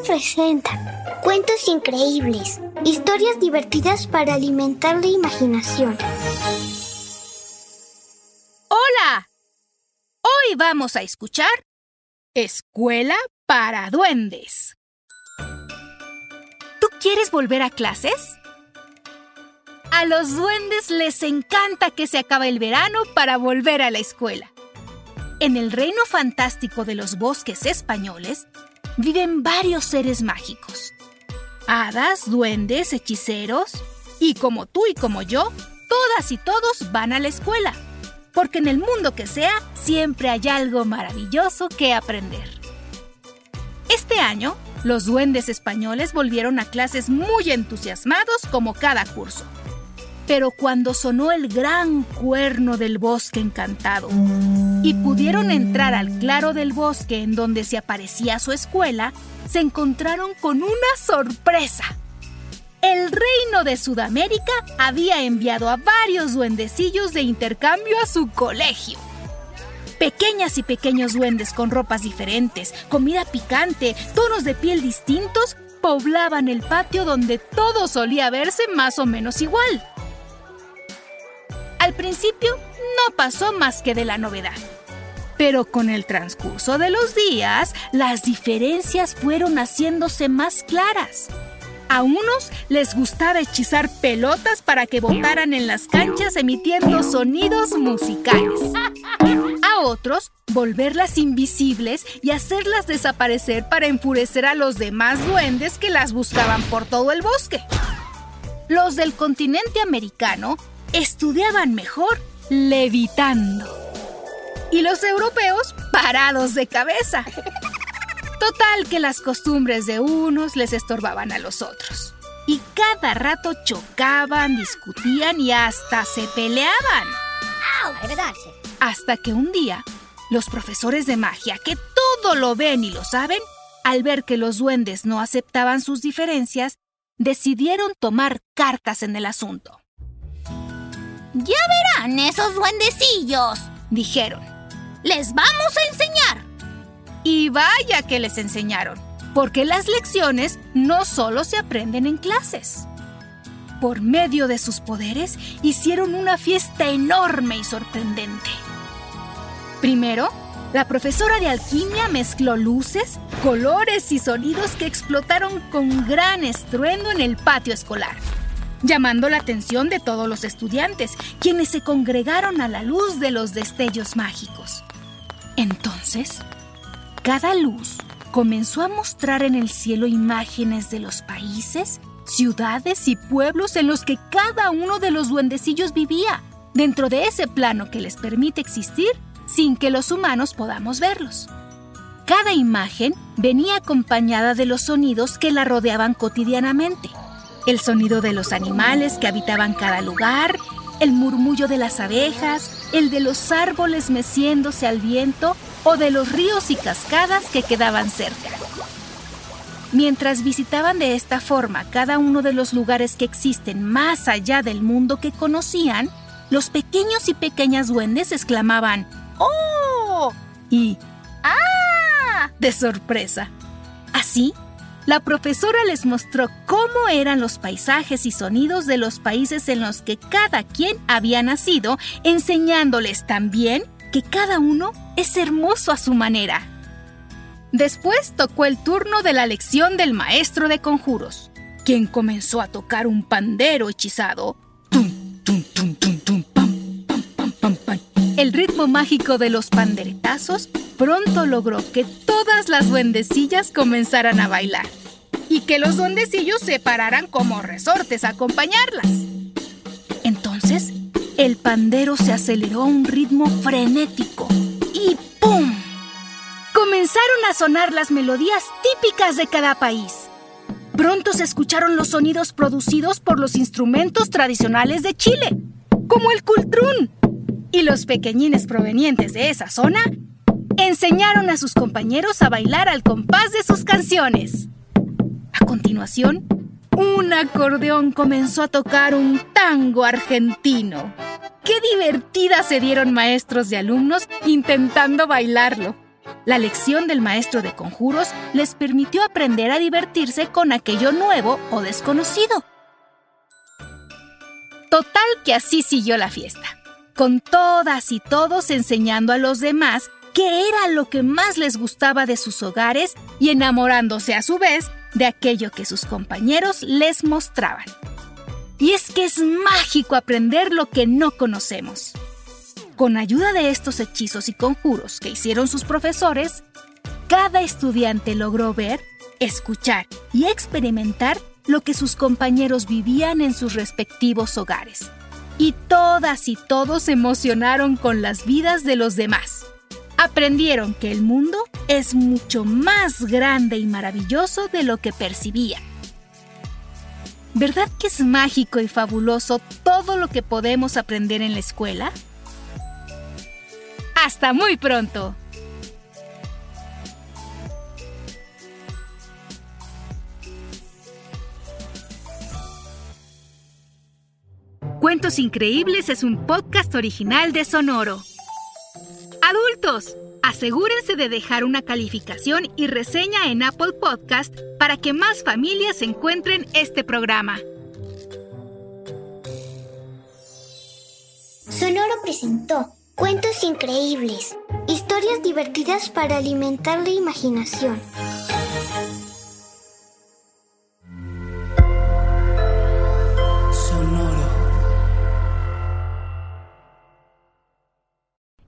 Presenta cuentos increíbles, historias divertidas para alimentar la imaginación. ¡Hola! Hoy vamos a escuchar Escuela para Duendes. ¿Tú quieres volver a clases? A los duendes les encanta que se acabe el verano para volver a la escuela. En el reino fantástico de los bosques españoles viven varios seres mágicos. Hadas, duendes, hechiceros. Y como tú y como yo, todas y todos van a la escuela. Porque en el mundo que sea, siempre hay algo maravilloso que aprender. Este año, los duendes españoles volvieron a clases muy entusiasmados como cada curso. Pero cuando sonó el gran cuerno del bosque encantado y pudieron entrar al claro del bosque en donde se aparecía su escuela, se encontraron con una sorpresa. El reino de Sudamérica había enviado a varios duendecillos de intercambio a su colegio. Pequeñas y pequeños duendes con ropas diferentes, comida picante, tonos de piel distintos, poblaban el patio donde todo solía verse más o menos igual. Al principio no pasó más que de la novedad. Pero con el transcurso de los días, las diferencias fueron haciéndose más claras. A unos les gustaba hechizar pelotas para que botaran en las canchas emitiendo sonidos musicales. A otros, volverlas invisibles y hacerlas desaparecer para enfurecer a los demás duendes que las buscaban por todo el bosque. Los del continente americano estudiaban mejor levitando. Y los europeos parados de cabeza. Total que las costumbres de unos les estorbaban a los otros. Y cada rato chocaban, discutían y hasta se peleaban. Hasta que un día, los profesores de magia, que todo lo ven y lo saben, al ver que los duendes no aceptaban sus diferencias, decidieron tomar cartas en el asunto. Ya verán esos duendecillos, dijeron. Les vamos a enseñar. Y vaya que les enseñaron, porque las lecciones no solo se aprenden en clases. Por medio de sus poderes hicieron una fiesta enorme y sorprendente. Primero, la profesora de alquimia mezcló luces, colores y sonidos que explotaron con gran estruendo en el patio escolar llamando la atención de todos los estudiantes, quienes se congregaron a la luz de los destellos mágicos. Entonces, cada luz comenzó a mostrar en el cielo imágenes de los países, ciudades y pueblos en los que cada uno de los duendecillos vivía, dentro de ese plano que les permite existir sin que los humanos podamos verlos. Cada imagen venía acompañada de los sonidos que la rodeaban cotidianamente el sonido de los animales que habitaban cada lugar, el murmullo de las abejas, el de los árboles meciéndose al viento o de los ríos y cascadas que quedaban cerca. Mientras visitaban de esta forma cada uno de los lugares que existen más allá del mundo que conocían, los pequeños y pequeñas duendes exclamaban ¡Oh! y ¡Ah! de sorpresa. Así, la profesora les mostró cómo eran los paisajes y sonidos de los países en los que cada quien había nacido, enseñándoles también que cada uno es hermoso a su manera. Después tocó el turno de la lección del maestro de conjuros, quien comenzó a tocar un pandero hechizado. El ritmo mágico de los panderetazos pronto logró que todas las duendecillas comenzaran a bailar y que los duendecillos se pararan como resortes a acompañarlas. Entonces, el pandero se aceleró a un ritmo frenético y ¡pum! Comenzaron a sonar las melodías típicas de cada país. Pronto se escucharon los sonidos producidos por los instrumentos tradicionales de Chile, como el cultrún. Y los pequeñines provenientes de esa zona enseñaron a sus compañeros a bailar al compás de sus canciones. A continuación, un acordeón comenzó a tocar un tango argentino. ¡Qué divertidas se dieron maestros y alumnos intentando bailarlo! La lección del maestro de conjuros les permitió aprender a divertirse con aquello nuevo o desconocido. Total que así siguió la fiesta, con todas y todos enseñando a los demás qué era lo que más les gustaba de sus hogares y enamorándose a su vez de aquello que sus compañeros les mostraban. Y es que es mágico aprender lo que no conocemos. Con ayuda de estos hechizos y conjuros que hicieron sus profesores, cada estudiante logró ver, escuchar y experimentar lo que sus compañeros vivían en sus respectivos hogares. Y todas y todos se emocionaron con las vidas de los demás. Aprendieron que el mundo es mucho más grande y maravilloso de lo que percibían. ¿Verdad que es mágico y fabuloso todo lo que podemos aprender en la escuela? Hasta muy pronto. Cuentos Increíbles es un podcast original de Sonoro. Adultos, asegúrense de dejar una calificación y reseña en Apple Podcast para que más familias encuentren este programa. Sonoro presentó Cuentos increíbles, historias divertidas para alimentar la imaginación.